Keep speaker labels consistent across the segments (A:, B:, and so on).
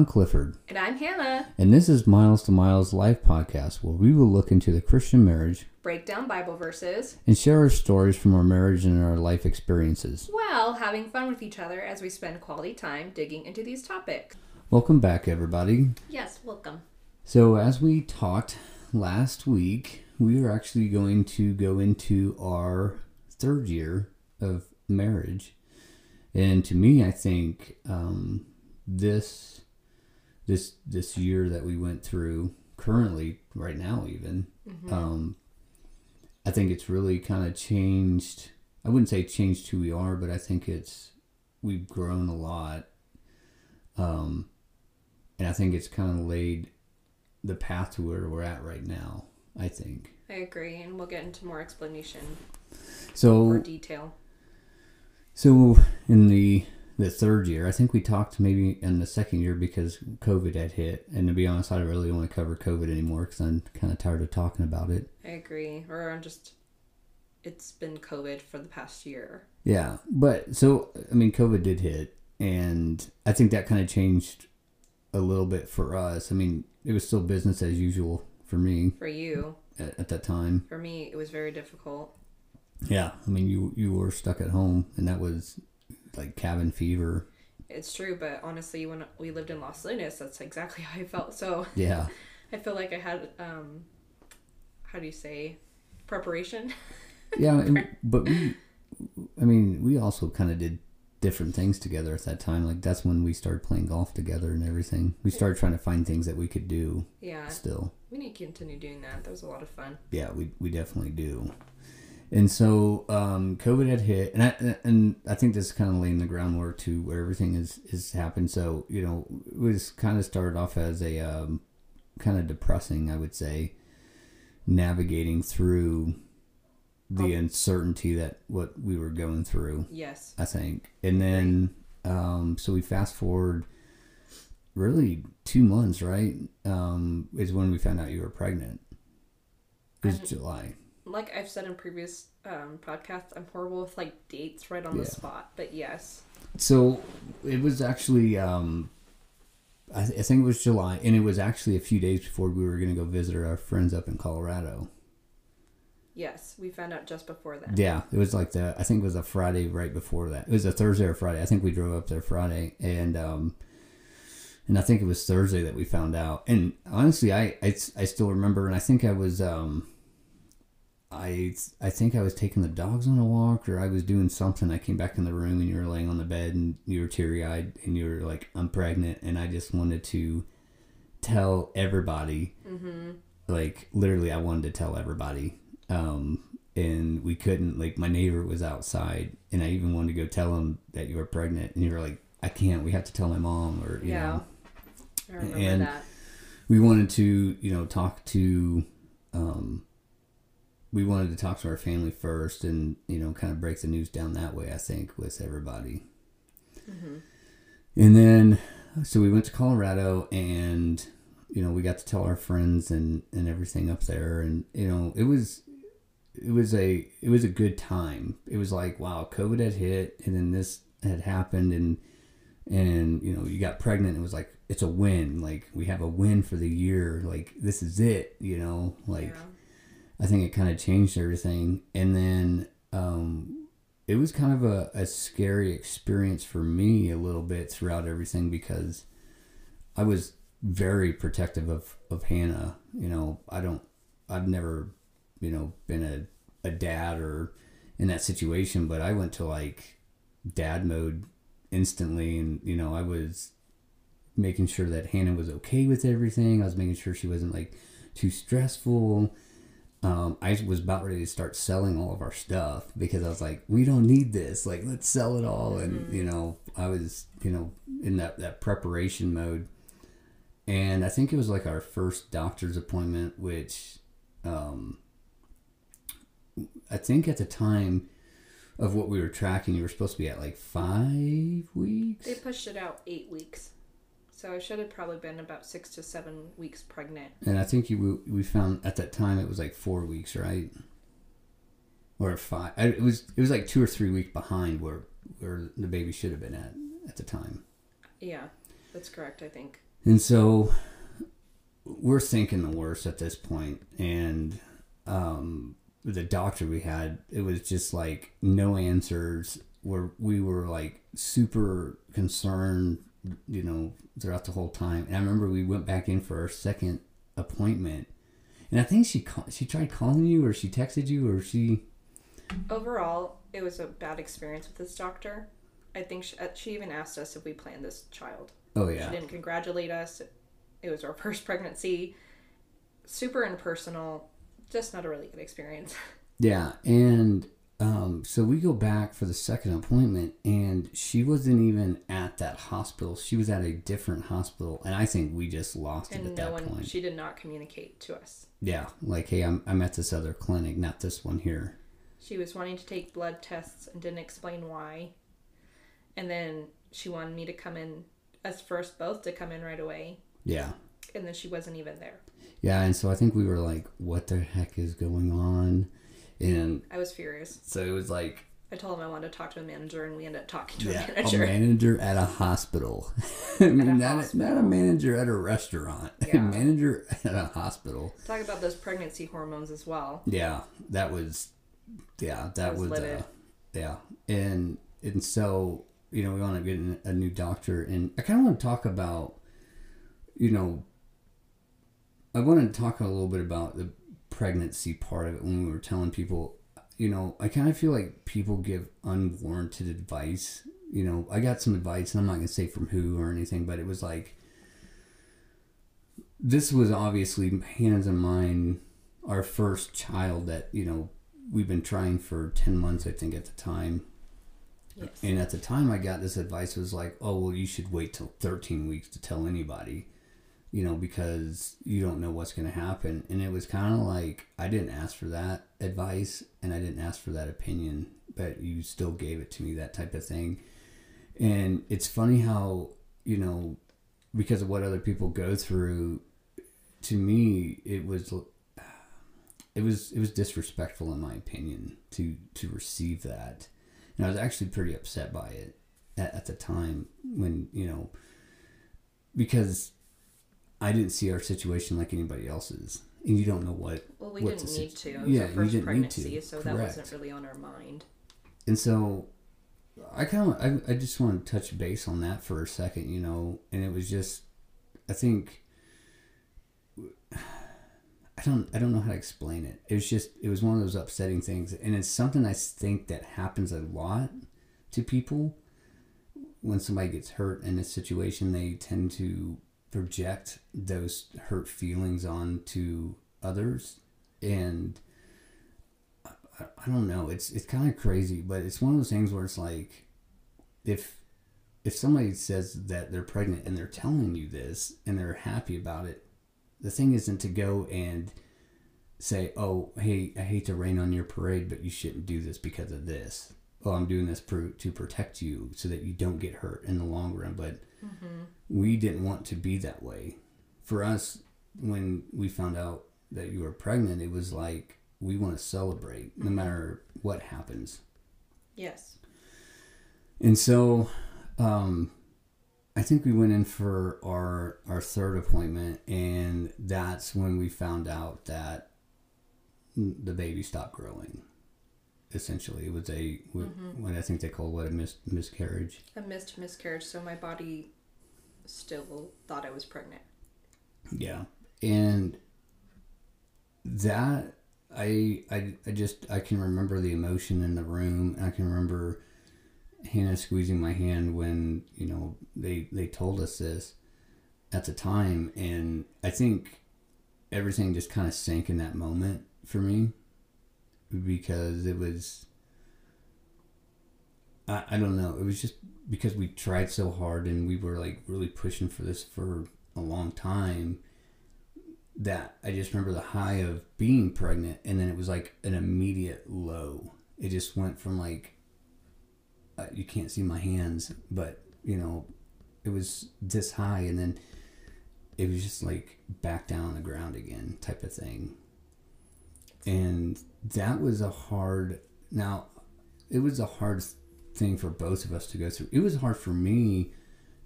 A: I'm Clifford,
B: And I'm Hannah.
A: and this is Miles to Miles Life Podcast, where we will look into the Christian marriage
B: Break down Bible verses
A: and share our stories from our marriage and our life experiences.
B: while having fun with each other as we spend quality time digging into these topics.
A: Welcome back, everybody.
B: Yes, welcome.
A: So, as we talked last week, we are actually going to go into our third year of marriage. And to me, I think um, this this this year that we went through currently, right now, even, um, I think it's really kind of changed. I wouldn't say changed who we are, but I think it's we've grown a lot. Um, and I think it's kind of laid the path to where we're at right now. I think
B: I agree, and we'll get into more explanation
A: so.
B: detail.
A: So in the the third year, I think we talked maybe in the second year because COVID had hit, and to be honest, I don't really want to cover COVID anymore because I'm kind of tired of talking about it.
B: I agree. Or I'm just, it's been COVID for the past year.
A: Yeah, but so I mean, COVID did hit, and I think that kind of changed a little bit for us. I mean, it was still business as usual for me
B: For you,
A: at, at that time.
B: for me, it was very difficult.
A: Yeah, I mean, you you were stuck at home, and that was like cabin fever.
B: It's true, but honestly, when we lived in Los Lunas, that's exactly how I felt. So
A: Yeah,
B: I feel like I had, um, how do you say, preparation.
A: yeah, and, but we, I mean, we also kind of did different things together at that time. Like that's when we started playing golf together and everything. We started trying to find things that we could do
B: yeah,
A: still.
B: we need to continue doing that. That was a lot of fun.
A: Yeah, we we definitely do. And so um, COVID had hit, and I and I think this is kind of laying the groundwork to where everything is is happened. So you know, it was kind of started off as a um, kind of depressing, I would say, navigating through the uncertainty that what we were going through.
B: Yes.
A: I think. And then, um, so we fast forward really two months, right? Um, is when we found out you were pregnant. It was July.
B: Like I've said in previous um, podcasts, I'm horrible with like dates right on the spot. But yes,
A: So it was actually, um, I, th- I think it was July, and it was actually a few days before we were going to go visit our friends up in Colorado.
B: yes, we found out just before that.
A: Yeah, it was like the I think it was a Friday right before that. It was a Thursday or Friday. I think we drove up there Friday, and um, and I think it was Thursday that we found out. And honestly, I I, I still remember, and I think I was um, I I think I was taking the dogs on a walk, or I was doing something. I came back in the room, and you were laying on the bed, and you were teary eyed, and you were like, "I'm pregnant," and I just wanted to tell everybody
B: Mm-hmm.
A: like literally I wanted to tell everybody. Um, and we couldn't like my neighbor was outside and I even wanted to go tell him that you were pregnant and you were like, I can't, we have to tell my mom or you
B: Yeah.
A: know.
B: I remember
A: And-
B: that.
A: We wanted to, you know, talk to um we wanted to talk to our family first and, you know, kind of break the news down that way, I think, with everybody.
B: Mm-hmm.
A: And then, so we went to Colorado and, you know, we got to tell our friends and, and everything up there. And, you know, it was, it was a, it was a good time. It was like, wow, COVID had hit and then this had happened and, and, you know, you got pregnant. It was like, it's a win. Like we have a win for the year. Like this is it, you know, like,
B: yeah.
A: I think it kind of changed everything. And then um, it was kind of a, a scary experience for me a little bit throughout everything because I was very protective of, of Hannah. You know, I don't, I've never, you know, been a, a dad or in that situation, but I went to like dad mode instantly. And, you know, I was making sure that Hannah was okay with everything. I was making sure she wasn't like too stressful um, I was about ready to start selling all of our stuff because I was like, we don't need this. Like, let's sell it all. And, you know, I was, you know, in that, that preparation mode. And I think it was like our first doctor's appointment, which um, I think at the time of what we were tracking, you were supposed to be at like five weeks.
B: They pushed it out eight weeks. So I should have probably been about six to seven weeks pregnant.
A: And I think you we found at that time it was like four weeks, right? Or five. It was it was like two or three weeks behind where where the baby should have been at at the time.
B: Yeah, that's correct, I think.
A: And so we're thinking the worst at this point, and um, the doctor we had, it was just like no answers. Where we were like super concerned, you know, throughout the whole time. And I remember we went back in for our second appointment, and I think she call, she tried calling you, or she texted you, or she.
B: Overall, it was a bad experience with this doctor. I think she, uh, she even asked us if we planned this child.
A: Oh yeah.
B: She didn't congratulate us. It was our first pregnancy. Super impersonal. Just not a really good experience.
A: yeah, and um, so we go back for the second appointment, and she wasn't even at that hospital. She was at a different hospital, and I think we just lost it at
B: no
A: that
B: one,
A: point.
B: she did not communicate to us.
A: Yeah, like hey, I'm I'm at this other clinic, not this one here.
B: She was wanting to take blood tests and didn't explain why. And then she wanted me to come in, us first both to come in right away.
A: Yeah,
B: And then she wasn't even there.
A: yeah, and so I think we were like, what the heck is going on? And
B: I was furious.
A: so it was like
B: I told him I wanted to talk to a manager, and we ended up talking to
A: yeah,
B: a
A: a
B: manager.
A: manager at a hospital. I mean,
B: a
A: not,
B: hospital.
A: not a manager at a restaurant. A
B: Yeah.
A: manager at a hospital.
B: Talk about those pregnancy hormones as well.
A: Yeah, that was, yeah, that
B: was
A: was, uh, yeah, and and so you know we want to get a new doctor, and I kind of want to talk about, you know, I want to talk a little bit about the pregnancy part of it when we were telling people, you know, I kind of feel like people give unwarranted advice. You know, I got some advice, and I'm not gonna say from who or anything, but it was like. This was obviously Hannah's and mine our first child that you know we've been trying for 10 months i think at the time
B: Yes.
A: and at the time i got this advice was like oh well you should wait till 13 weeks to tell anybody you know because you don't know what's going to happen. And it was kind of like i didn't ask for that advice and i didn't ask for that opinion but you still gave it to me that type of thing. And it's funny how you know because of what other people go through to me it was it was it was disrespectful in my opinion to to receive that. And i was actually pretty upset by it at, at the time when you know because i didn't see our situation like anybody else's and you don't know what
B: Well, we
A: what
B: didn't need to. It was
A: yeah,
B: our
A: you
B: first
A: didn't need to.
B: pregnancy, so that wasn't really on our mind.
A: and so I kind of I, I just want to touch base on that for a second, you know, and it was just I think I don't I don't know how to explain it. It was just it was one of those upsetting things, and it's something I think that happens a lot to people when somebody gets hurt in a situation. They tend to project those hurt feelings onto others, and I, I don't know. It's it's kind of crazy, but it's one of those things where it's like, if if somebody says that they're pregnant and they're telling you this and they're happy about it, the thing isn't to go and say, "Oh, hey, I hate to rain on your parade, but you shouldn't do this because of this." Oh, I'm doing this pro- to protect you so that you don't get hurt in the long run. But we didn't want to be that way. For us, when we found out that you were pregnant, it was like we want to celebrate no matter what happens.
B: Yes.
A: And so, um, I think we went in for our our third appointment, and that's when we found out that the baby stopped growing. Essentially, it was a mm-hmm. what I think they call what a mis- miscarriage.
B: A missed miscarriage, so my body still thought I was pregnant.
A: Yeah, and that I I I just I can remember the emotion in the room. I can remember Hannah squeezing my hand when you know they they told us this at the time, and I think everything just kind of sank in that moment for me because it was. I, I don't know. It was just because we tried so hard and we were like really pushing for this for a long time that I just remember the high of being pregnant and then it was like an immediate low. It just went from like uh, you can't see my hands, but you know, it was this high and then it was just like back down on the ground again type of thing. And that was a hard now it was a hard thing for both of us to go through. It was hard for me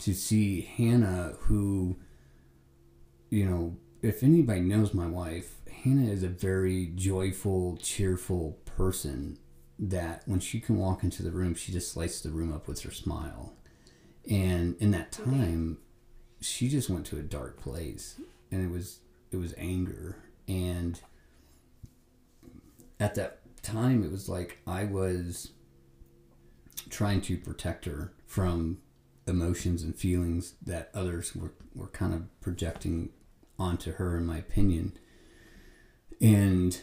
A: to see Hannah who you know, if anybody knows my wife, Hannah is a very joyful, cheerful person that when she can walk into the room, she just lights the room up with her smile. And in that time, she just went to a dark place, and it was it was anger. And at that time, it was like I was trying to protect her from emotions and feelings that others were, were kind of projecting onto her, in my opinion. And,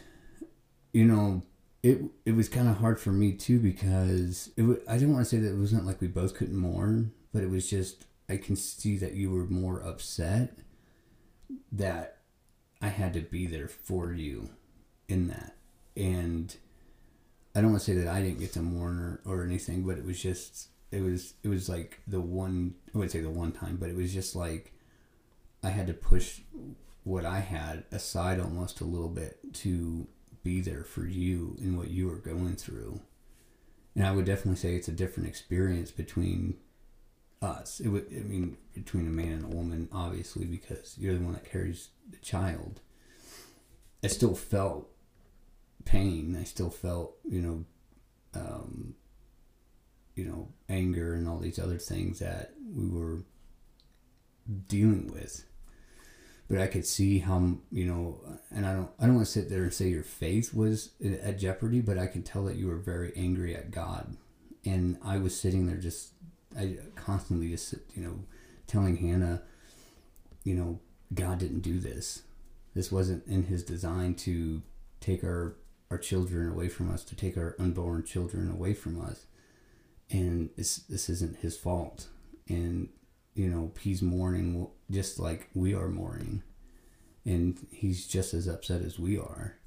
A: you know, it it was kind of hard for me too because it w- I didn't want to say that it wasn't like we both couldn't mourn, but it was just I can see that you were more upset that I had to be there for you in that. And I don't want to say that I didn't get to mourn or, or anything, but it was just it was it was like the one I wouldn't say the one time, but it was just like I had to push what I had aside almost a little bit to be there for you and what you were going through. And I would definitely say it's a different experience between us. It would, I mean, between a man and a woman, obviously, because you're the one that carries the child. I still felt pain. I still felt, you know, um, you know, anger and all these other things that we were dealing with but I could see how you know, and I don't I don't want to sit there and say your faith was at jeopardy, but I can tell that you were very angry at God, and I was sitting there just I constantly just you know telling Hannah, you know, God didn't do this. This wasn't in His design to take our our children away from us, to take our unborn children away from us, and this this isn't His fault, and you know, he's mourning just like we are mourning. And he's just as upset as we are.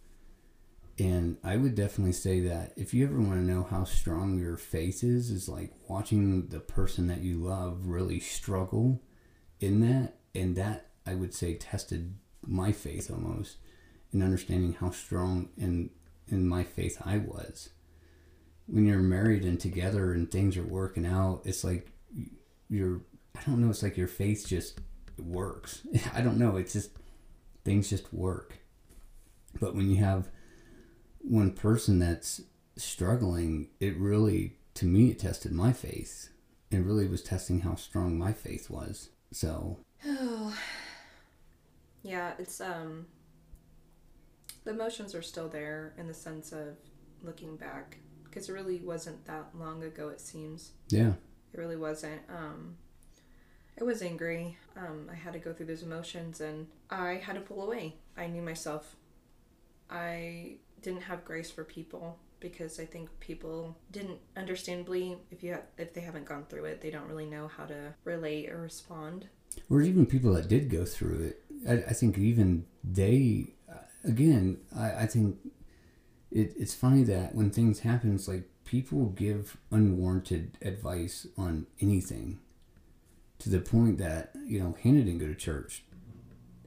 A: And I would definitely say that if you ever want to know how strong your faith is, is like watching the person that you love really struggle in that. And that, I would say, tested my faith almost in understanding how strong in, in my faith I was. When you're married and together and things are working out, it's like you're I don't know. It's like your faith just works. I don't know. It's just things just work. But when you have one person that's struggling, it really, to me, it tested my faith. It really was testing how strong my faith was. So.
B: Oh. Yeah, it's um. The emotions are still there in the sense of looking back because it really wasn't that long ago. It seems.
A: Yeah.
B: It really wasn't. Um I was angry. Um, I had to go through those emotions and I had to pull away. I knew myself. I didn't have grace for people because I think people didn't understandably if you have, if they haven't gone through it, they don't really know how to relate or respond.
A: Or even people that did go through it, I, I think even they, again, I, I think it, it's funny that when things happen, it's like people give unwarranted advice on anything to the point that you know Hannah didn't go to church,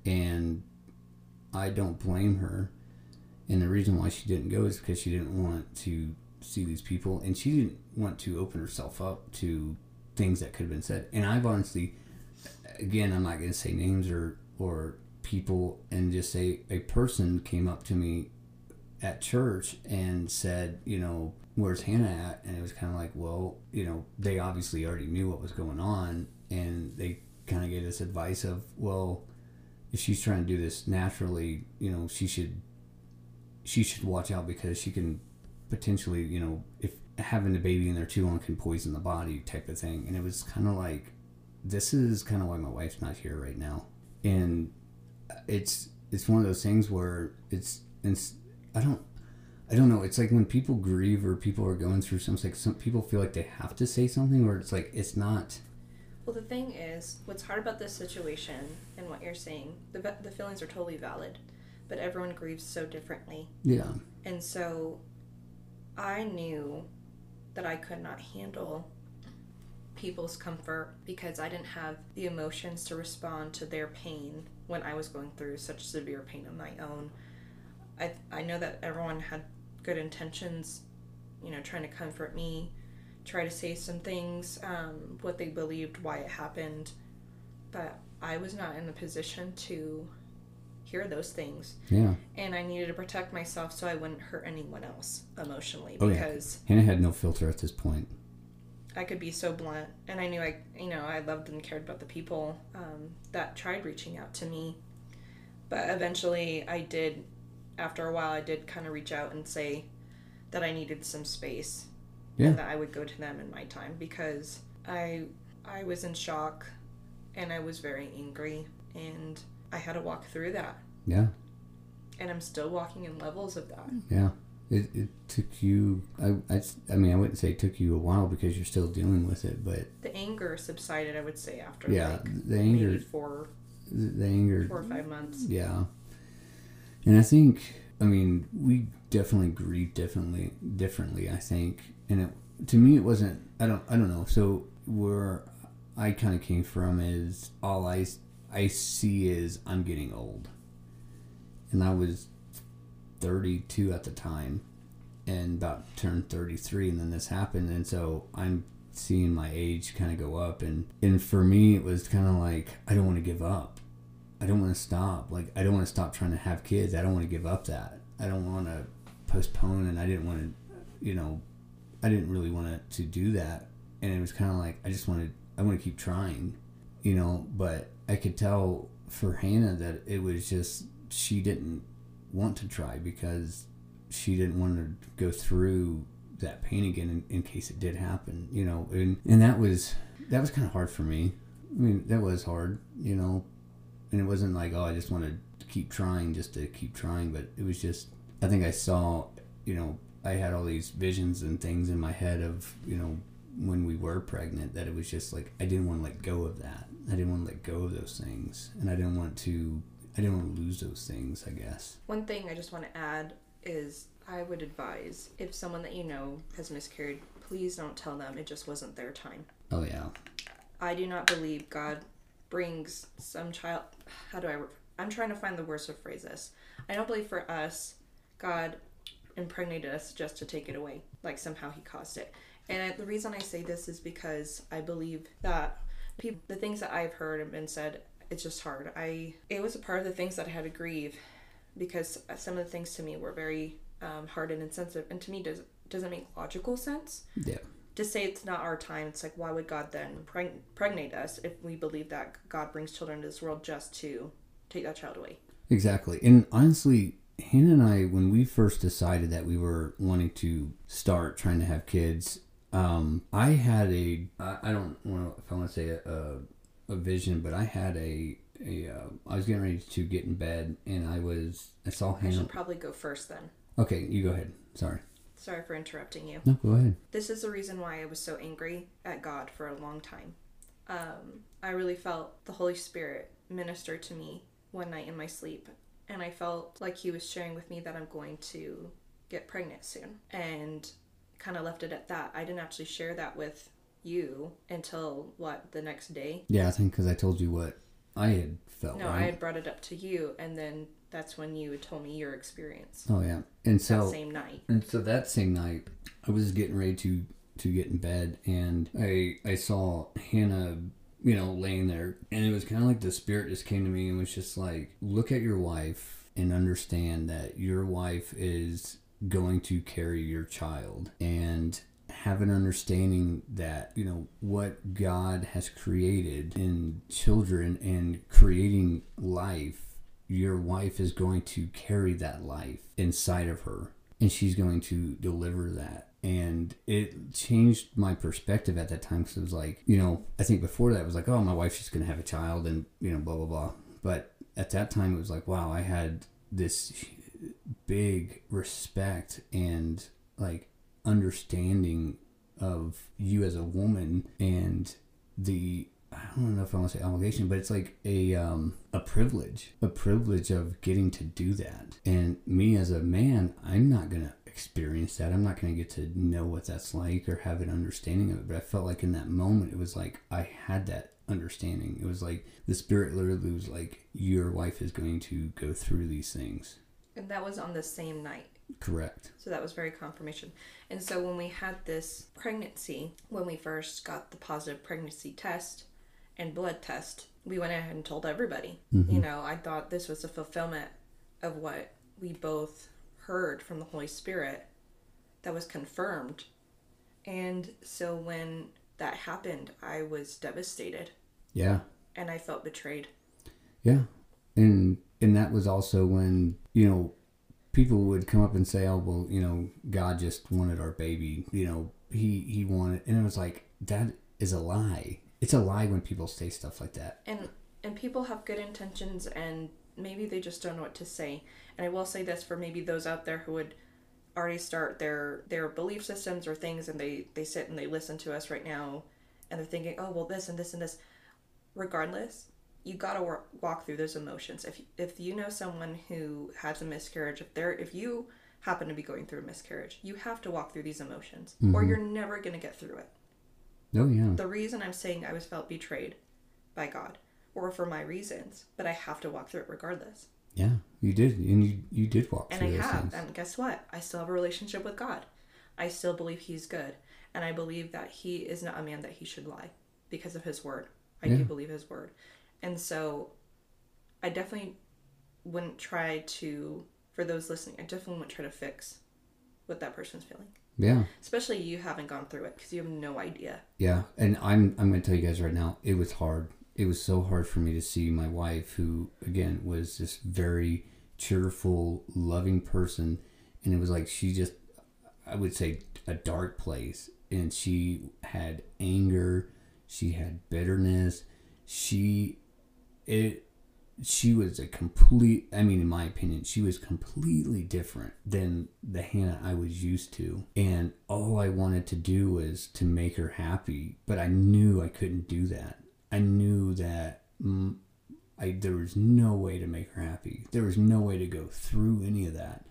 A: and I don't blame her. And the reason why she didn't go is because she didn't want to see these people, and she didn't want to open herself up to things that could have been said. And I've honestly, again, I'm not going to say names or or people, and just say a person came up to me at church and said, you know, where's Hannah at? And it was kind of like, well, you know, they obviously already knew what was going on, and they kind of gave us advice of well if she's trying to do this naturally you know she should she should watch out because she can potentially you know if having the baby in there too long can poison the body type of thing and it was kind of like this is kind of why my wife's not here right now and it's it's one of those things where it's it's i don't i don't know it's like when people grieve or people are going through something like some people feel like they have to say something or it's like it's not
B: well, the thing is, what's hard about this situation and what you're saying, the, the feelings are totally valid, but everyone grieves so differently.
A: Yeah.
B: And so I knew that I could not handle people's comfort because I didn't have the emotions to respond to their pain when I was going through such severe pain of my own. I, I know that everyone had good intentions, you know, trying to comfort me try to say some things, um, what they believed, why it happened. But I was not in the position to hear those things.
A: Yeah.
B: And I needed to protect myself so I wouldn't hurt anyone else emotionally
A: Oh, yeah.
B: because
A: Hannah had no filter at this point.
B: I could be so blunt. And I knew I, you know, I loved and cared about the people um, that tried reaching out to me. But eventually I did, after a while, I did kind of reach out and say that I needed some space
A: Yeah.
B: and that I would go to them in my time because I I was in shock and I was very angry and I had to walk through that
A: Yeah.
B: and I'm still walking in levels of that.
A: Yeah. It, it took you, I, I, I mean, I wouldn't say it took you a while because you're still dealing with it, but
B: The anger subsided, I would say, after
A: yeah,
B: like
A: the anger,
B: four
A: the anger,
B: four or five months.
A: yeah. And I think, I mean, we definitely grieve differently, differently, I think. And it, to me, it wasn't, I don't, I don't know. So where I kind of came from is all I, I see is I'm getting old. And I was 32 at the time and about turned 33 and then this happened and so i'm seeing my age kind of go up and and for me it was kind of like i don't want to give up. I don't want to stop. Like i don't want to stop trying to have kids. I don't want to give up that. I don't want to postpone and i didn't want to you know i didn't really want to, do that. And it was kind of like i just wanted i want to keep trying you know but i could tell for hannah that it was just she didn't want to try because she didn't want to go through that pain again in, in case it did happen you know and and that was that was kind of hard for me. I mean that was hard you know and it wasn't like oh i just want to keep trying just to keep trying but it was just i think i saw you know i had all these visions and things in my head of you know when we were pregnant that it was just like i didn't want to let go of that. I didn't want to let go of those things and i didn't want to i didn't want to lose those things i guess
B: One thing I just want to add is I would advise if someone that you know has miscarried, please don't tell them it just wasn't their time.
A: oh yeah
B: I do not believe God brings some child. How do I? I'm trying to find the words to phrase this. I don't believe for us, God impregnated us just to take it away. Like somehow He caused it. And I, the reason I say this is because I believe that people, the things that I've heard and been said, it's just hard. I it was a part of the things that I had to grieve because some of the things to me were very um, hard and insensitive, and to me does doesn't make logical sense
A: yeah
B: to say it's not our time, it's like, why would God then preg- pregnate us if we believe that God brings children to this world just to take that child away?
A: Exactly. And honestly, Hannah and I, when we first decided that we were wanting to start trying to have kids, um, I had a, I I don't know if I want to say a, a, a vision, but I had a, a uh, I was getting ready to get in bed and I was, I saw
B: him.
A: I
B: should probably go first then.
A: Okay, you go ahead. Sorry.
B: Sorry for interrupting you.
A: No, go ahead.
B: This is the reason why I was so angry at God for a long time. Um, I really felt the Holy Spirit minister to me one night in my sleep, and I felt like He was sharing with me that I'm going to get pregnant soon, and kind of left it at that. I didn't actually share that with you until what the next day.
A: Yeah, I think because I told you what I had felt,
B: No, I had brought it up to you, and then that's when you told me your experience
A: Oh, yeah. And
B: that
A: so,
B: same night.
A: And so that same night, I was getting ready to to get in bed, and I I saw Hannah, you know, laying there, and it was kind of like the spirit just came to me and was just like, look at your wife and understand that your wife is going to carry your child, and have an understanding that you know what God has created in children and creating life your wife is going to carry that life inside of her and she's going to deliver that. And it changed my perspective at that time because it was like you know i think before that it was like oh my wife's just going to have a child and you know blah blah blah. But at that time it was like wow i had this big respect and like understanding of you as a woman and the I don't know if I want to say obligation, but it's like a um, a privilege, a privilege of getting to do that. And me as a man, I'm not gonna experience that. I'm not gonna get to know what that's like or have an understanding of it. But I felt like in that moment, it was like I had that understanding. It was like the spirit literally was like, "Your wife is going to go through these things."
B: And that was on the same night.
A: Correct.
B: So that was very confirmation. And so when we had this pregnancy, when we first got the positive pregnancy test, and blood test. We went ahead and told everybody.
A: Mm-hmm.
B: You know, I thought this was a fulfillment of what we both heard from the Holy Spirit that was confirmed. And so when that happened, I was devastated
A: Yeah.
B: and I felt betrayed.
A: Yeah. And and that was also when, you know, people would come up and say, "Oh, well, you know, God just wanted our baby. You know, he he wanted." And it was like that is a lie. It's a lie when people say stuff like that.
B: and and people have good intentions and maybe they just don't know what to say and i will say this for maybe those out there who would already start their their belief systems or things and they they sit and they listen to us right now and they're thinking oh well this and this and this regardless you got to wor- walk through those emotions if if you know someone who has a miscarriage if they're if you happen to be going through a miscarriage you have to walk through these emotions or mm-hmm. you're never going to get through it
A: Oh yeah.
B: the reason I'm saying I was felt betrayed by God or for my reasons, but I have to walk through it regardless.
A: Yeah. You did, and you you did walk through
B: it.
A: And I
B: have.
A: things.
B: And guess what? I still have a relationship with God. I still believe He's good. And I believe that He is not a man that He should lie because of His word. I
A: Yeah.
B: do believe His word. And so I definitely wouldn't try to, for those listening, I definitely wouldn't try to fix what that person's feeling.
A: Yeah.
B: Especially you haven't gone through it because you have no idea.
A: Yeah, and I'm I'm going to tell you guys right now, it was hard. It was so hard for me to see my wife, who again was this very cheerful, loving person, and it was like she just, I would say, a dark place, and she had anger, she had bitterness, she, it, she was a complete. I mean, in my opinion, she was completely different than the Hannah I was used to, and all I wanted to do was to make her happy. But I knew I couldn't do that. I knew that I there was no way to make her happy. There was no way to go through any of that,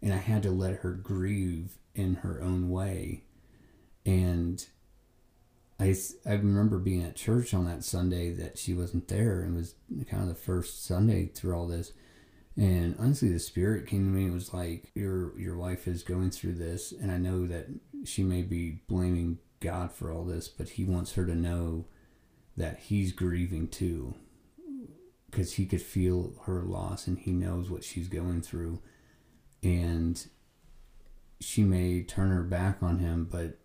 A: and I had to let her grieve in her own way. And I, I remember being at church on that Sunday that she wasn't there and it was kind of the first Sunday through all this. And honestly, the spirit came to me and was like, "Your your wife is going through this, and I know that she may be blaming God for all this, but He wants her to know that He's grieving too, because He could feel her loss and He knows what she's going through, and she may turn her back on Him, but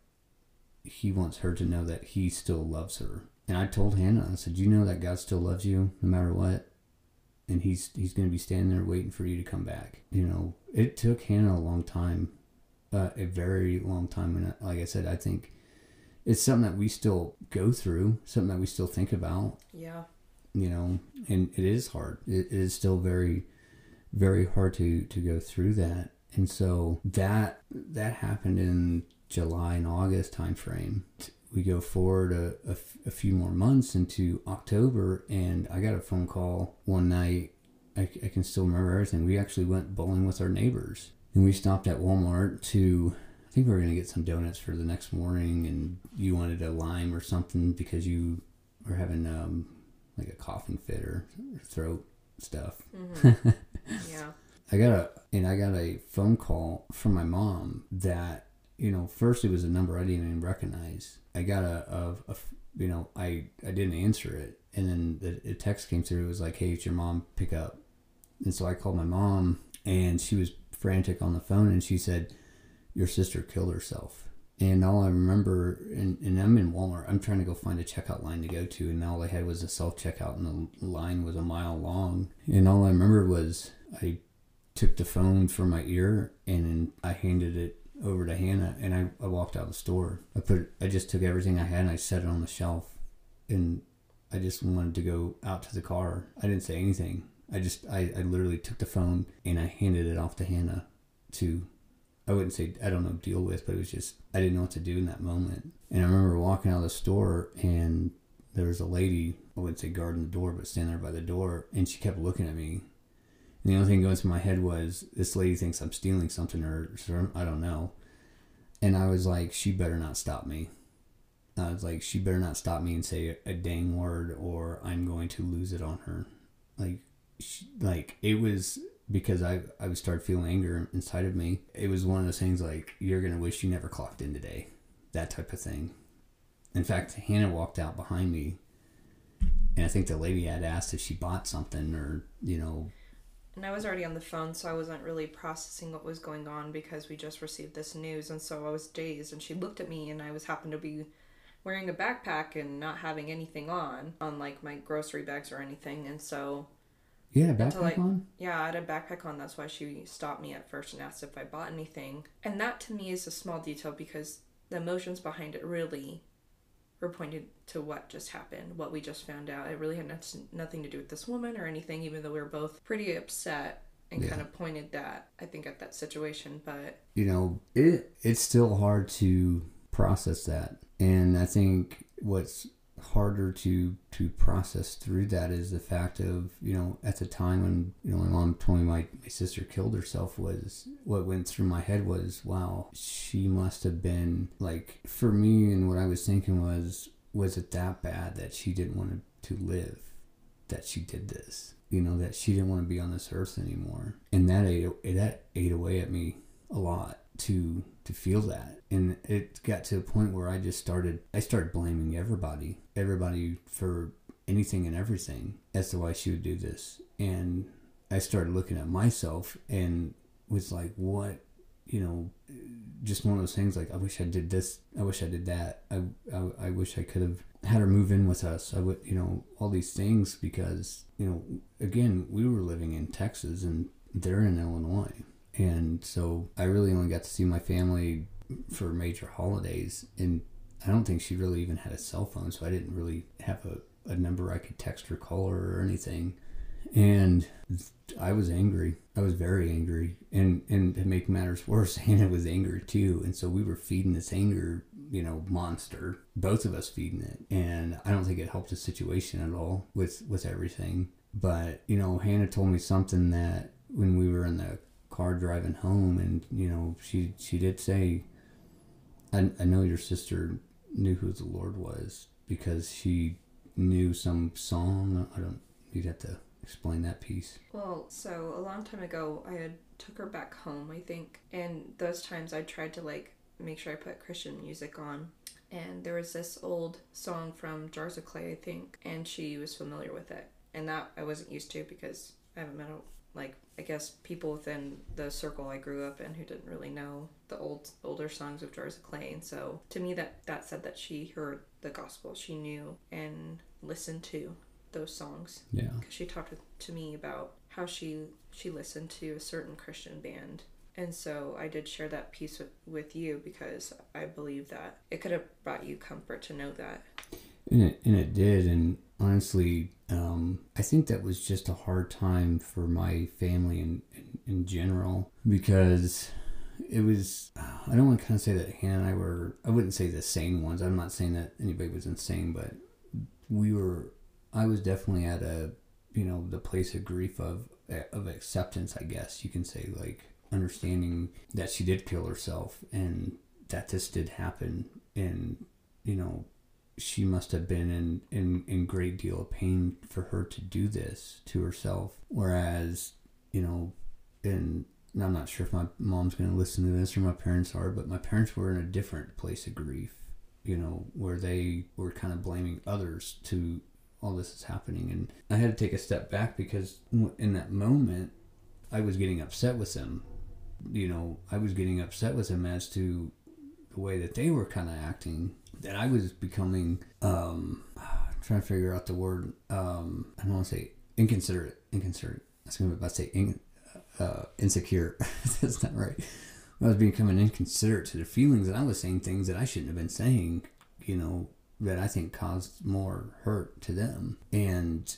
A: he wants her to know that he still loves her. And I told Hannah, I said, "You know that God still loves you, no matter what, and he's he's going to be standing there waiting for you to come back." You know, it took Hannah a long time, uh, a very long time, and uh, like I said, I think it's something that we still go through, something that we still think about.
B: Yeah.
A: You know, and it is hard. It, it is still very, very hard to to go through that. And so that that happened in July and August timeframe. We go forward a, a f- a few more months into October, and I got a phone call one night. I, I can still remember everything. We actually went bowling with our neighbors, and we stopped at Walmart to. I think we were gonna get some donuts for the next morning, and you wanted a lime or something because you were having um, like a coughing fit or, or throat stuff.
B: Yeah.
A: I got a and I got a phone call from my mom that you know first it was a number I didn't even recognize. I got a, a, a you know I I didn't answer it and then the, the text came through. It was like, "Hey, it's your mom. Pick up." And so I called my mom and she was frantic on the phone and she said, "Your sister killed herself." And all I remember, and, and I'm in Walmart, I'm trying to go find a checkout line to go to, and all I had was a self checkout, and the line was a mile long. And all I remember was I took the phone from my ear and I handed it over to Hannah and I, I walked out of the store. I put I just took everything I had and I set it on the shelf and I just wanted to go out to the car. I didn't say anything. I just I, I literally took the phone and I handed it off to Hannah to I wouldn't say I don't know deal with, but it was just I didn't know what to do in that moment. And I remember walking out of the store and there was a lady, I wouldn't say guarding the door, but standing there by the door, and she kept looking at me and the only thing going through my head was this lady thinks I'm stealing something or some- I don't know. And I was like, she better not stop me. I was like, she better not stop me and say a dang word or I'm going to lose it on her. Like, she, like it was because I I would start feeling anger inside of me. It was one of those things like you're gonna wish you never clocked in today, that type of thing. In fact, Hannah walked out behind me and I think the lady had asked if she bought something or you know
B: And I was already on the phone, so I wasn't really processing what was going on because we just received this news, and so I was dazed. And she looked at me, and I was happened to be wearing a backpack and not having anything on, on like my grocery bags or anything. And so,
A: you had a backpack
B: I-
A: on.
B: yeah, I had a backpack on. That's why she stopped me at first and asked if I bought anything. And that to me is a small detail because the emotions behind it really were pointed to what just happened, what we just found out. It really had noth- nothing to do with this woman or anything, even though we were both pretty upset and
A: Yeah.
B: kind of pointed that, I think, at that situation. But
A: you know, it it's still hard to process that. And I think what's harder to to process through that is the fact of, you know, at the time when, you know, my mom told me my, my sister killed herself was what went through my head was, wow, she must have been like for me and what I was thinking was was it that bad that she didn't want to live? That she did this. You know, that she didn't want to be on this earth anymore. And that ate that ate away at me a lot to to feel that. And it got to a point where i just started i started blaming everybody everybody for anything and everything as to why she would do this. And i started looking at myself and was like what you know just one of those things like i wish i did this i wish i did that. I i, I wish i could have had her move in with us. I would you know all these things because you know again we were living in texas and they're in illinois and so I really only got to see my family for major holidays. And I don't think she really even had a cell phone, so I didn't really have a, a number I could text or call her or anything. And I was angry. I was very angry. And, and to make matters worse, Hannah was angry too. And so we were feeding this anger, you know, monster, both of us feeding it. And I don't think it helped the situation at all with, with everything. But, you know, Hannah told me something that when we were in the car driving home and you know she she did say I, I know your sister knew who the lord was because she knew some song i don't you'd have to explain that piece
B: Well, so a long time ago, I had took her back home, I think, and those times I tried to like make sure I put Christian music on. And there was this old song from Jars of Clay, I think, and she was familiar with it. And that I wasn't used to because I haven't met a, like I guess people within the circle I grew up in who didn't really know the old older songs of Jars of Clay. And so to me that that said that she heard the gospel, she knew and listened to those songs
A: yeah
B: because she talked to me about how she she listened to a certain Christian band. And so I did share that piece with, with you because I believe that it could have brought you comfort to know that.
A: and it, and it did and honestly um, i think that was just a hard time for my family in, in, in general because it was i don't want to kind of say that hannah and i were i wouldn't say the sane ones. I'm not saying that anybody was insane but we were i was definitely at a you know the place of grief of of acceptance i guess you can say like understanding that she did kill herself and that this did happen and you know she must have been in, in, in great deal of pain for her to do this to herself. Whereas, you know, and I'm not sure if my mom's going to listen to this or my parents are, but my parents were in a different place of grief, you know, where they were kind of blaming others to all this is happening. And I had to take a step back because in that moment, I was getting upset with them. You know, I was getting upset with them as to the way that they were kind of acting that I was becoming um trying to figure out the word um I don't want to say inconsiderate inconsiderate. I was going to say in, uh, insecure. That's not right. I was becoming inconsiderate to their feelings and I was saying things that I shouldn't have been saying you know that I think caused more hurt to them. And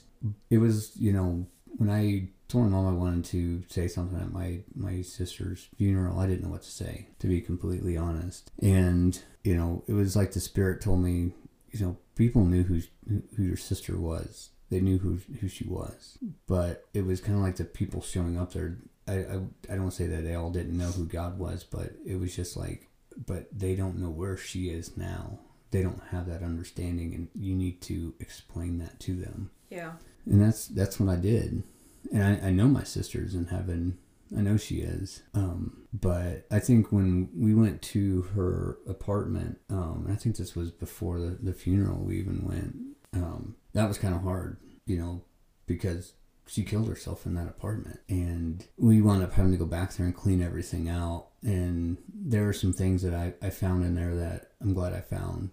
A: it was you know when I told my mom I wanted to say something at my my sister's funeral. I didn't know what to say, to be completely honest. And you know, it was like the spirit told me, you know, people knew who who your sister was. They knew who who she was, but it was kind of like the people showing up there. I I, I don't say that they all didn't know who God was, but it was just like, but they don't know where she is now. They don't have that understanding, and you need to explain that to them.
B: Yeah.
A: And that's that's what I did and I, I know my sister's in heaven. I know she is. Um, but I think when we went to her apartment, um, I think this was before the, the funeral we even went, um, that was kind of hard, you know, because she killed herself in that apartment. And we wound up having to go back there and clean everything out. And there are some things that I, I found in there that I'm glad I found.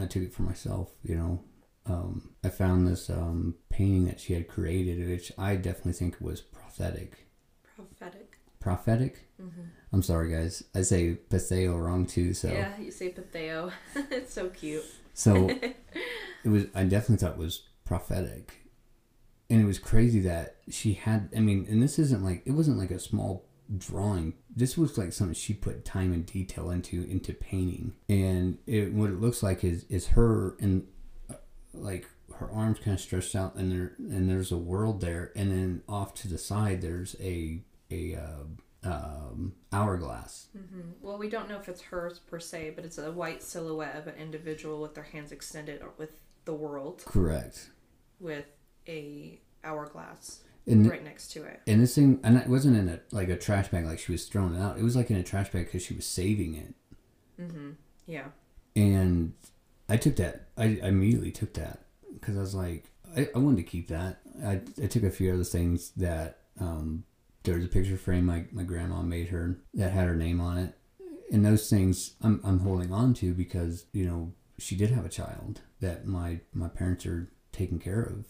A: I took it for myself, you know. Um, I found this um, painting that she had created, which I definitely think was prophetic.
B: Prophetic.
A: Prophetic?
B: Mm-hmm.
A: I'm sorry, guys. I say patheo wrong too, so.
B: Yeah, you say patheo. it's so cute.
A: So it was. I definitely thought it was prophetic, and it was crazy that she had. I mean, and this isn't like it wasn't like a small drawing. This was like something she put time and detail into into painting, and it what it looks like is is her and like her arms kind of stretched out, and there and there's a world there, and then off to the side there's a a uh, um, hourglass.
B: hmm Well, we don't know if it's hers per se, but it's a white silhouette of an individual with their hands extended with the world,
A: Correct.
B: with a hourglass
A: And
B: right next to it.
A: And this thing, and it wasn't in a like a trash bag like she was throwing it out. It was like in a trash bag because she was saving it.
B: mm-hmm Yeah.
A: And I took that. I, I immediately took that because I was like, I, I wanted to keep that. I, I took a few other things that um, there was a picture frame my, my grandma made her that had her name on it. And those things I'm, I'm holding on to because, you know, she did have a child that my, my parents are taking care of.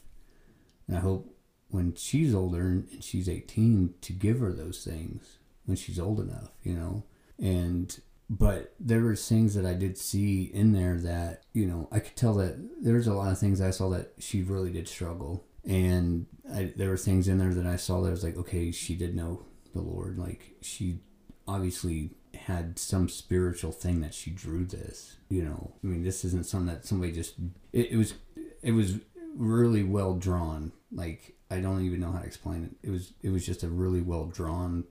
A: And I hope when she's older and she's 18 to give her those things when she's old enough, you know. And but there were things that I did see in there that you know I could tell that there's a lot of things I saw that she really did struggle, and I, there were things in there that I saw that I was like, okay, she did know the Lord, like she obviously had some spiritual thing that she drew this. You know, I mean, this isn't something that somebody just. It, it was, it was really well drawn. Like I don't even know how to explain it. It was, it was just a really well drawn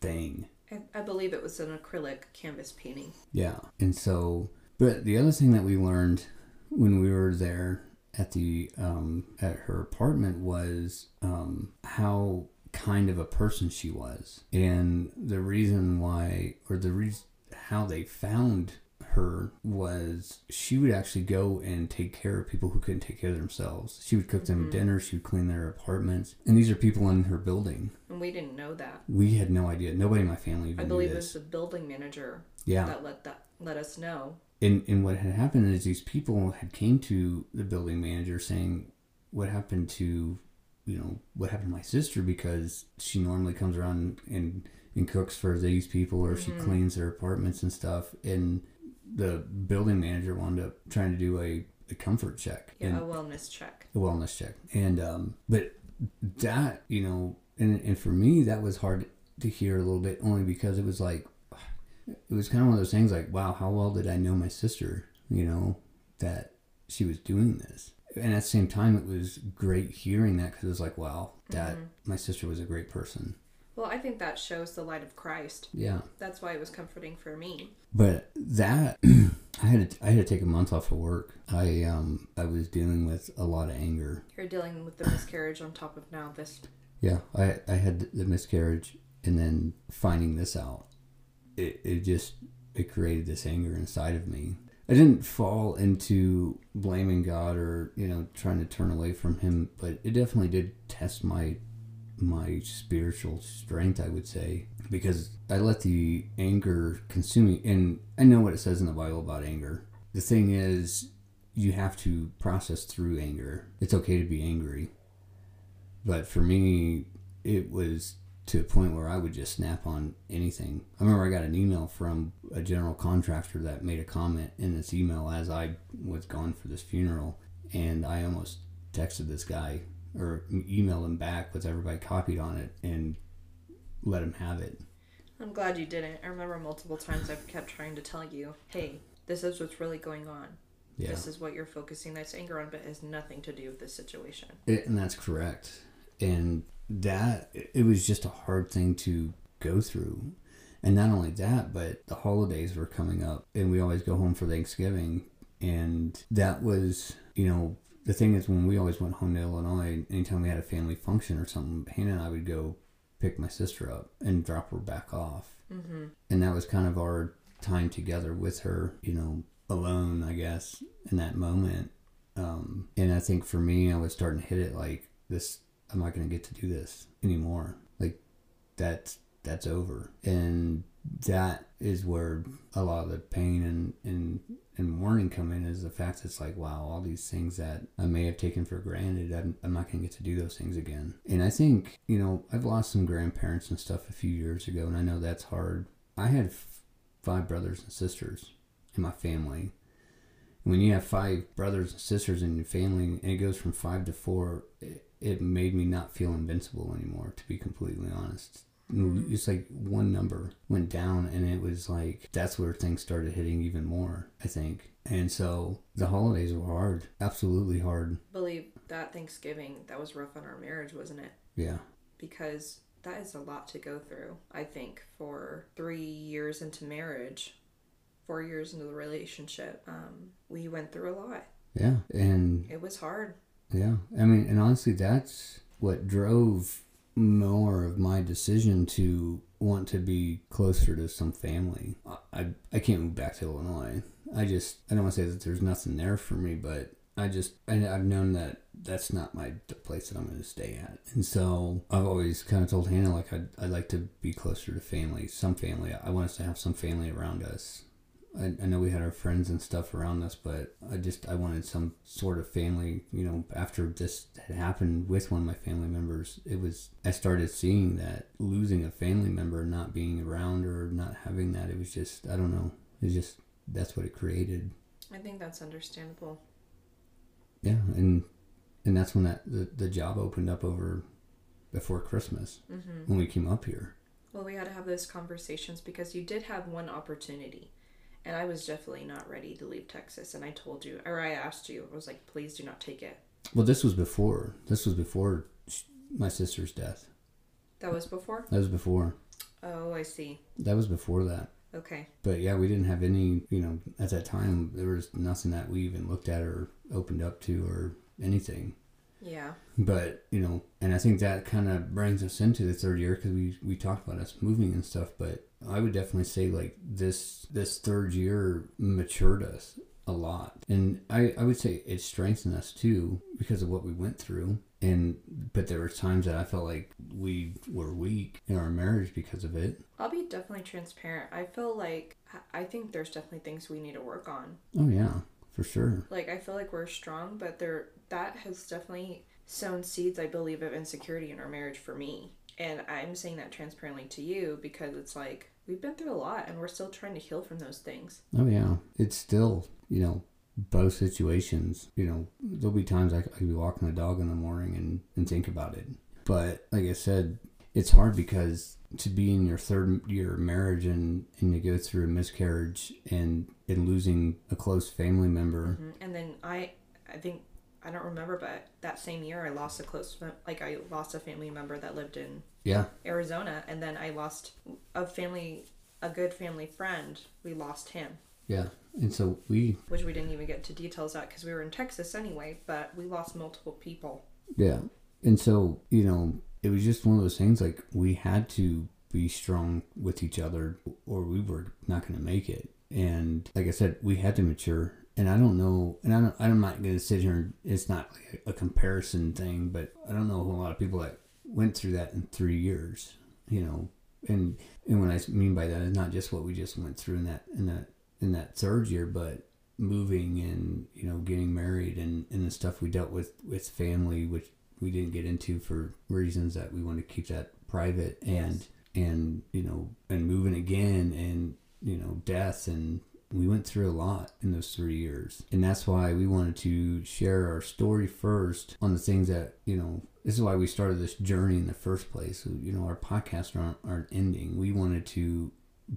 A: thing.
B: I, I believe it was an acrylic canvas painting.
A: Yeah. And so, but the other thing that we learned when we were there at the um, at her apartment was um, how kind of a person she was, and the reason why, or the reason how they found her was she would actually go and take care of people who couldn't take care of themselves. She would cook them
B: Mhm.
A: dinner. She would clean their apartments, and these are people in her building.
B: And we didn't know that.
A: We had no idea. Nobody in my family even
B: I believe
A: knew
B: it was the building manager
A: Yeah.
B: that let that let us know.
A: and and what had happened is these people had came to the building manager saying what happened to you know what happened to my sister because she normally comes around and and cooks for these people or she
B: Mhm.
A: cleans their apartments and stuff and the building manager wound up trying to do a, a comfort check
B: Yeah,
A: and
B: a wellness check.
A: a wellness check and um but that you know and and for me that was hard to hear a little bit only because it was like it was kind of one of those things like wow how well did i know my sister you know that she was doing this and at the same time it was great hearing that because it was like wow that
B: Mhm.
A: my sister was a great person
B: Well, I think that shows the light of Christ.
A: yeah
B: That's why it was comforting for me.
A: but that i had to, i had to take a month off of work i um i was dealing with a lot of anger
B: You're dealing with the miscarriage on top of now this.
A: Yeah, I I had the miscarriage, and then finding this out, it it just it created this anger inside of me. I didn't fall into blaming God or you know trying to turn away from Him, but it definitely did test my my spiritual strength. I would say because I let the anger consume me, and I know what it says in the Bible about anger. The thing is, you have to process through anger. It's okay to be angry but for me it was to a point where i would just snap on anything i remember i got an email from a general contractor that made a comment in this email as i was gone for this funeral and i almost texted this guy or email him back with everybody copied on it and let him have it
B: I'm glad you didn't. I remember multiple times I've kept trying to tell you, hey, this is what's really going on.
A: yeah
B: This is what you're focusing this anger on, but it has nothing to do with this situation.
A: It, and that's correct. And that it was just a hard thing to go through. And not only that, but the holidays were coming up, and we always go home for Thanksgiving. And that was, you know, the thing is when we always went home to Illinois, anytime we had a family function or something, Hannah and I would go pick my sister up and drop her back off.
B: Mm-hmm.
A: And that was kind of our time together with her, you know, alone, I guess, in that moment. Um, and I think for me, I was starting to hit it like this. I'm not going to get to do this anymore. Like that's that's over, and that is where a lot of the pain and and and mourning come in is the fact it's like wow all these things that i may have taken for granted i'm, I'm not going to get to do those things again. And i think you know i've lost some grandparents and stuff a few years ago and i know that's hard. I had f- five brothers and sisters in my family. When you have five brothers and sisters in your family and it goes from five to four it, it made me not feel invincible anymore to be completely honest it's like one number went down and it was like that's where things started hitting even more i think. And so the holidays were hard absolutely hard.
B: Believe that thanksgiving that was rough on our marriage wasn't it?
A: Yeah.
B: Because that is a lot to go through i think for three years into marriage four years into the relationship um, we went through a lot.
A: Yeah and
B: it was hard.
A: Yeah i mean and honestly that's what drove more of my decision to want to be closer to some family. I, I, can't move back to Illinois. I just, I don't want to say that there's nothing there for me, but I just, I, I've known that that's not my the place that I'm going to stay at. And so I've always kind of told Hannah, like, I'd, I'd like to be closer to family, some family. I want us to have some family around us. I, I know we had our friends and stuff around us, but I just I wanted some sort of family. You know, after this had happened with one of my family members, it was I started seeing that losing a family member, not being around or not having that, it was just I don't know. It's just that's what it created.
B: I think that's understandable.
A: Yeah, and and that's when that the, the job opened up over before Christmas
B: mm-hmm.
A: when we came up here.
B: Well, we had to have those conversations because you did have one opportunity and I was definitely not ready to leave Texas. And I told you, or I asked you, I was like, please do not take it.
A: Well, this was before. This was before my sister's death.
B: That was before?
A: That was before.
B: Oh, I see.
A: That was before that.
B: Okay.
A: But yeah, we didn't have any, you know, at that time, there was nothing that we even looked at or opened up to or anything.
B: Yeah.
A: But, you know, and I think that kind of brings us into the third year because we, we talked about us moving and stuff. But I would definitely say like this this third year matured us a lot. And I, I would say it strengthened us too because of what we went through. And but there were times that I felt like we were weak in our marriage because of it.
B: I'll be definitely transparent. I feel like I think there's definitely things we need to work on.
A: Oh yeah, for sure.
B: Like I feel like we're strong, but there that has definitely sown seeds I believe of insecurity in our marriage for me. And I'm saying that transparently to you because it's like we've been through a lot and we're still trying to heal from those things.
A: Oh, yeah. It's still, you know, both situations. You know, there'll be times I, could be walking the dog in the morning and, and think about it. But like I said, it's hard because to be in your third year of marriage and, and to go through a miscarriage and, and losing a close family member.
B: Mm-hmm. And then I, I think I don't remember, but that same year I lost a close, like I lost a family member that lived in
A: yeah
B: Arizona, and then I lost a family, a good family friend. We lost him.
A: Yeah, and so we,
B: which we didn't even get to details of because we were in Texas anyway, but we lost multiple people.
A: Yeah, and so you know it was just one of those things like we had to be strong with each other or we were not going to make it. And like i said we had to mature. And I don't know, and I don't, I'm not going to sit here and it's not like a, comparison thing, but I don't know a lot of people that went through that in three years, you know, and and what I mean by that is not just what we just went through in that in that in that third year, but moving and you know getting married and and the stuff we dealt with with family, which we didn't get into for reasons that we want to keep that private, and yes. and you know and moving again and you know death and we went through a lot in those three years. And that's why we wanted to share our story first on the things that, you know, this is why we started this journey in the first place. You know, our podcasts aren't, aren't ending. We wanted to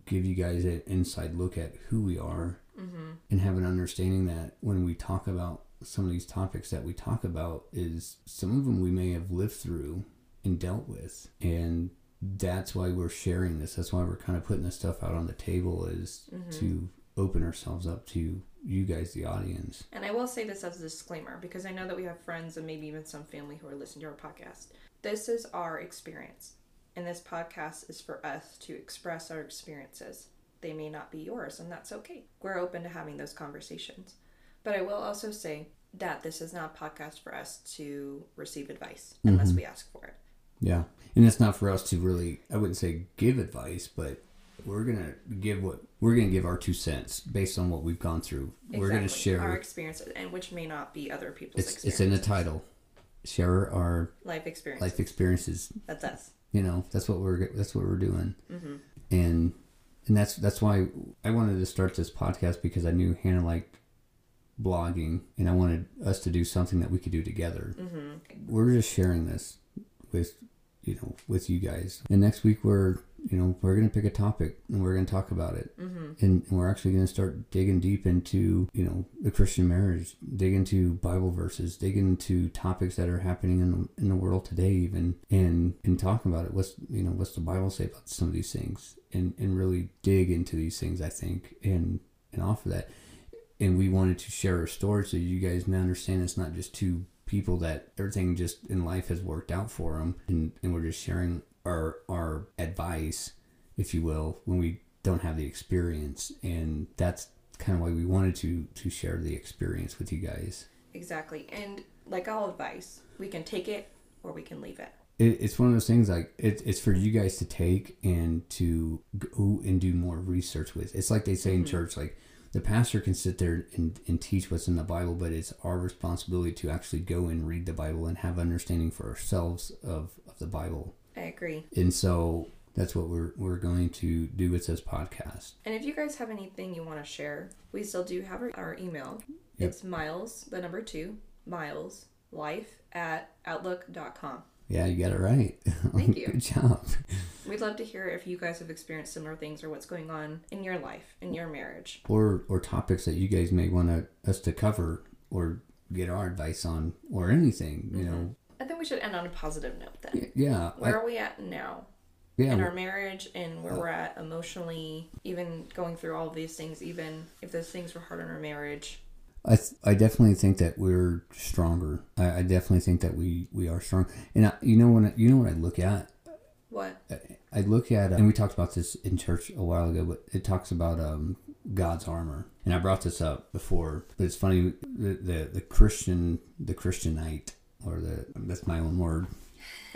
A: give you guys an inside look at who we are mm-hmm. and have an understanding that when we talk about some of these topics that we talk about is some of them we may have lived through and dealt with and that's why we're sharing this that's why we're kind of putting this stuff out on the table is mm-hmm. to open ourselves up to you guys, the audience.
B: And I will say this as a disclaimer because I know that we have friends and maybe even some family who are listening to our podcast. This is our experience, and this podcast is for us to express our experiences. They may not be yours, and that's okay. We're open to having those conversations. But I will also say that this is not a podcast for us to receive advice unless we ask for it.
A: Yeah. And it's not for us to really, I wouldn't say give advice, but we're going to give what, we're going to give our two cents based on what we've gone through. We're going to share,
B: our experiences, and which may not be other people's
A: it's, it's in the title, share our
B: life experience.
A: life experiences.
B: That's us.
A: You know, that's what we're, that's what we're doing.
B: Mm-hmm.
A: And, and that's, that's why I wanted to start this podcast because I knew Hannah liked blogging and I wanted us to do something that we could do together.
B: Mm-hmm.
A: we're just sharing this with you know with you guys and next week we're you know we're gonna pick a topic and we're gonna talk about it
B: Mm-hmm.
A: and, we're actually gonna start digging deep into you know the christian marriage dig into bible verses dig into topics that are happening in the, in the world today even and and talk about it what's you know what's the bible say about some of these things and and really dig into these things i think and and off of that and we wanted to share our story so you guys now understand it's not just two people that everything just in life has worked out for them and, and we're just sharing our our advice if you will when we don't have the experience. And that's kind of why we wanted to to share the experience with you guys.
B: Exactly. And like all advice, we can take it or we can leave it.
A: it, it's one of those things like it, it's for you guys to take and to go and do more research with. It's like they say in mm-hmm. church like the pastor can sit there and, and teach what's in the bible but it's our responsibility to actually go and read the bible and have understanding for ourselves of, of the bible
B: I agree.
A: and so that's what we're, we're going to do with this podcast
B: And if you guys have anything you want to share, we still do have our, our email.
A: Yep.
B: It's miles, the number two, miles, life at outlook.com.
A: yeah you got it right
B: Thank you.
A: good job
B: We'd love to hear if you guys have experienced similar things or what's going on in your life, in your marriage.
A: or or topics that you guys may want to, us to cover or get our advice on or anything you mm-hmm. know
B: I think we should end on a positive note then.
A: yeah
B: Where
A: I-
B: are we at now?
A: yeah
B: in our marriage and where we're at emotionally, even going through all of these things, even if those things were hard in our marriage.
A: I, th- I definitely think that we're stronger. I, I definitely think that we, we are strong. And I, you know when I, you know what I look at?
B: What?
A: I look at and we talked about this in church a while ago, but it talks about um, God's armor. And I brought this up before, but it's funny the the, the Christian the Christianite or the that's my own word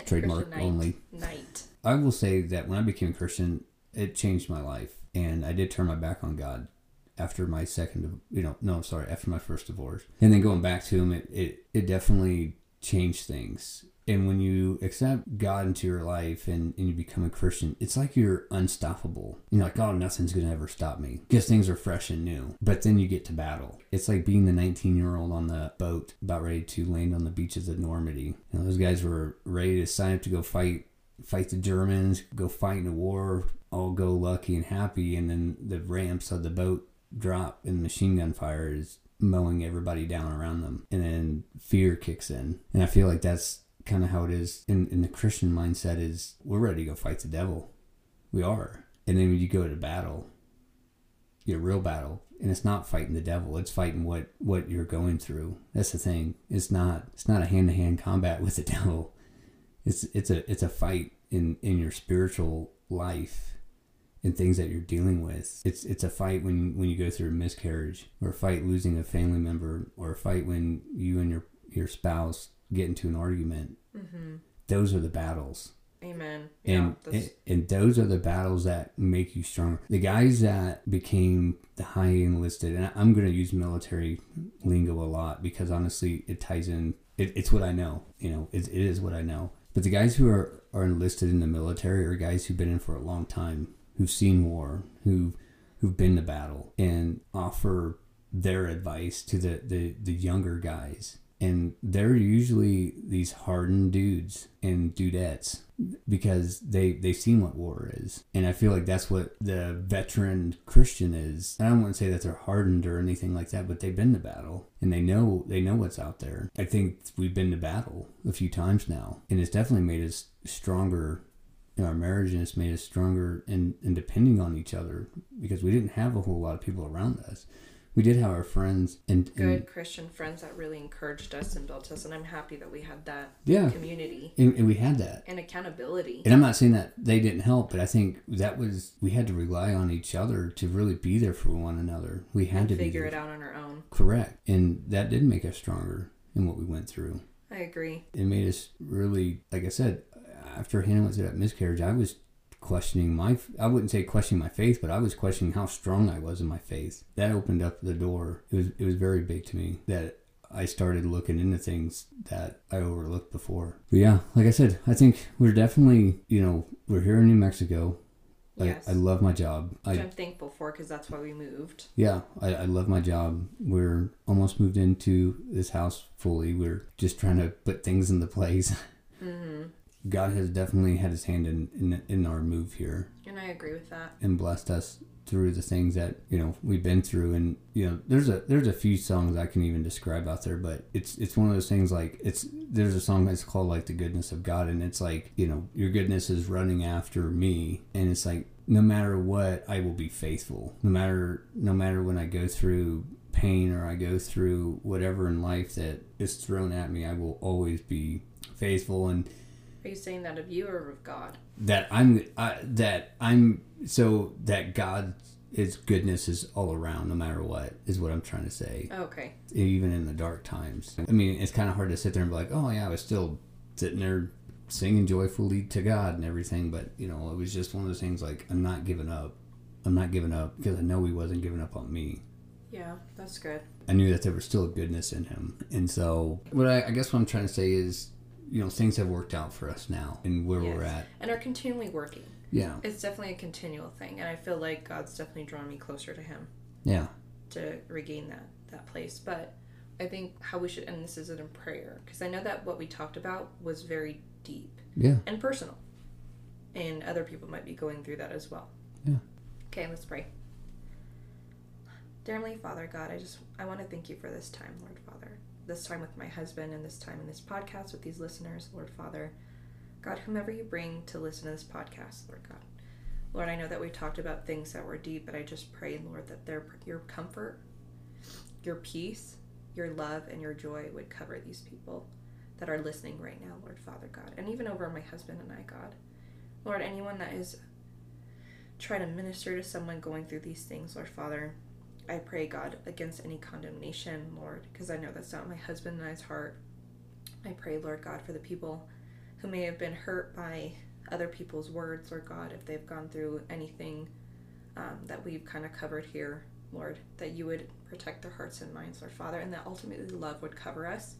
A: trademark only.
B: Night.
A: I will say that when I became a Christian, it changed my life, and I did turn my back on God after my second, you know, no, sorry, after my first divorce, and then going back to Him, it it, it definitely changed things. And when you accept God into your life and, and you become a Christian, it's like you're unstoppable. You're like, oh, nothing's going to ever stop me because things are fresh and new. But then you get to battle. It's like being the 19 year old on the boat about ready to land on the beaches of Normandy. Know, those guys were ready to sign up to go fight fight the Germans, go fight in a war, all go lucky and happy, and then the ramps of the boat drop and machine gun fire is mowing everybody down around them. And then fear kicks in. And I feel like that's kind of how it is in, in the Christian mindset is we're ready to go fight the devil. We are. And then when you go to battle, your real battle, and it's not fighting the devil, it's fighting what, what you're going through. That's the thing. It's not it's not a hand to hand combat with the devil it's it's a it's a fight in in your spiritual life and things that you're dealing with it's it's a fight when when you go through a miscarriage or a fight losing a family member or a fight when you and your your spouse get into an argument
B: Mm-hmm.
A: those are the battles
B: Amen.
A: and,
B: yeah, that's,
A: and and those are the battles that make you stronger. The guys that became the high enlisted, and I'm going to use military lingo a lot because honestly, it ties in. It, it's what I know. You know, it, it is what I know. But the guys who are are enlisted in the military are guys who've been in for a long time, who've seen war, who who've been to battle, and offer their advice to the the, the younger guys. And they're usually these hardened dudes and dudettes because they they've seen what war is. And i feel like that's what the veteran christian is. I don't want to say that they're hardened or anything like that but they've been to battle and they know they know what's out there. I think we've been to battle a few times now and it's definitely made us stronger in our marriage and it's made us stronger and, in depending on each other because we didn't have a whole lot of people around us we did have our friends and,
B: Good Christian friends that really encouraged us and built us, and I'm happy that we had that
A: yeah,
B: community
A: and, and we had that.
B: and accountability.
A: And I'm not saying that they didn't help, but I think that was we had to rely on each other to really be there for one another. We had
B: and
A: to
B: figure it out on our own.
A: correct, and that did make us stronger in what we went through.
B: I agree.
A: It made us really, like I said, after Hannah through that miscarriage, I was questioning my I wouldn't say questioning my faith, but I was questioning how strong I was in my faith. That opened up the door. It was it was very big to me that I started looking into things that I overlooked before. But yeah, like I said, I think we're definitely, you know, we're here in New Mexico.
B: Yes.
A: I, I love my job.
B: Which
A: I
B: I'm thankful for because that's why we moved.
A: yeah, I, I love my job. We're almost moved into this house fully. We're just trying to put things into place.
B: hmm
A: God has definitely had his hand in, in in our move here.
B: And I agree with that.
A: and blessed us through the things that you know we've been through. And you know there's a there's a few songs I can even describe out there but it's it's one of those things like it's there's a song that's called like the goodness of God. And it's like you know your goodness is running after me. And it's like no matter what I will be faithful. No matter no matter when I go through pain or I go through whatever in life that is thrown at me I will always be faithful. And
B: Are you saying that of you or of God?
A: that I'm I, that I'm so that God His goodness is all around no matter what is what I'm trying to say
B: Okay.
A: even in the dark times I mean it's kind of hard to sit there and be like oh yeah I was still sitting there singing joyfully to God and everything but you know it was just one of those things like I'm not giving up I'm not giving up because I know He wasn't giving up on me
B: Yeah, that's good.
A: I knew that there was still a goodness in him. And so, what I, I guess what I'm trying to say is, you know, things have worked out for us now and where we're at.
B: And are continually working.
A: Yeah.
B: It's definitely a continual thing, and I feel like God's definitely drawn me closer to Him
A: Yeah.
B: to regain that that place. But I think how we should end this is in prayer, because I know that what we talked about was very deep
A: Yeah.
B: and personal, and other people might be going through that as well.
A: Yeah.
B: Okay, let's pray. Dear Heavenly Father, God, I just I want to thank you for this time, Lord Father. This time with my husband, and this time in this podcast with these listeners, Lord Father. God, whomever you bring to listen to this podcast, Lord God. Lord, I know that we talked about things that were deep, but I just pray, Lord, that their your comfort, your peace, your love, and your joy would cover these people that are listening right now, Lord Father God, and even over my husband and I, God. Lord, anyone that is trying to minister to someone going through these things, Lord Father, I pray, God, against any condemnation, Lord, because I know that's not my husband and I's heart. I pray, Lord God, for the people who may have been hurt by other people's words, Lord God, if they've gone through anything um, that we've kind of covered here, Lord, that you would protect their hearts and minds, Lord Father, and that ultimately love would cover us,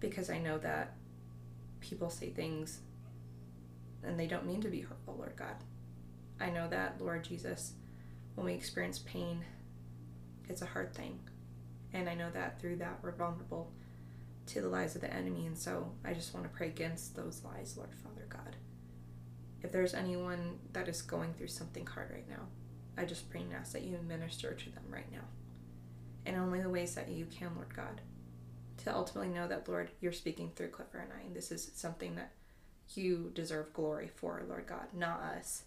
B: because I know that people say things and they don't mean to be hurtful, Lord God. I know that, Lord Jesus, when we experience pain, it's a hard thing. And I know that through that we're vulnerable to the lies of the enemy. And so I just want to pray against those lies, Lord Father God. If there's anyone that is going through something hard right now, I just pray and ask that you minister to them right now. In only the ways that you can, Lord God. To ultimately know that, Lord, you're speaking through Clifford and I, and this is something that you deserve glory for, Lord God, not us.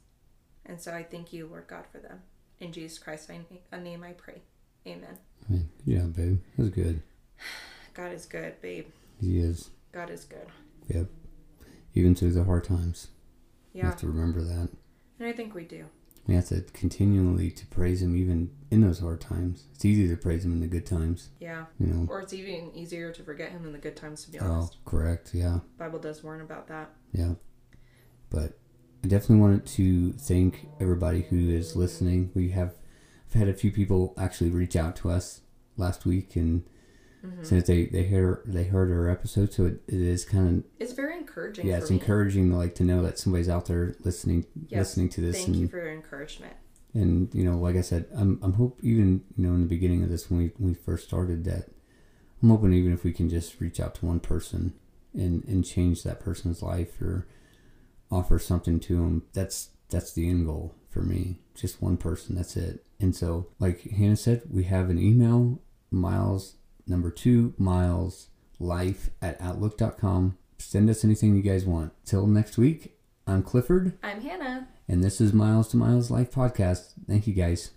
B: And so I thank you, Lord God, for them. In Jesus Christ's name I pray. Amen.
A: Yeah, babe. That's good.
B: God is good, babe.
A: He is.
B: God is good.
A: Yep. Even through the hard times. You
B: Yeah.
A: have to remember that.
B: And I think we do.
A: We have to continually to praise him even in those hard times. It's easy to praise him in the good times,
B: Yeah.
A: you know.
B: Or it's even easier to forget him in the good times, to be honest.
A: Oh,
B: honest.
A: correct. Yeah.
B: Bible does warn about that.
A: Yeah. But I definitely wanted to thank everybody who is listening. We have I've had a few people actually reach out to us last week and
B: hmm
A: since they they hear they heard our episode, so it, it is kind of
B: It's very encouraging.
A: yeah, it's
B: me.
A: encouraging like to know that somebody's out there listening
B: Yes.
A: listening to this
B: Thank
A: and
B: you for your encouragement.
A: and you know like I said, I'm I'm hope even you know in the beginning of this when we when we first started that I'm hoping even if we can just reach out to one person and and change that person's life or offer something to them that's that's the end goal for me just one person that's it. And so like hannah said we have an email miles number two miles life at outlook.com send us anything you guys want. Till next week i'm clifford.
B: I'm Hannah.
A: and this is miles to miles life podcast. Thank you guys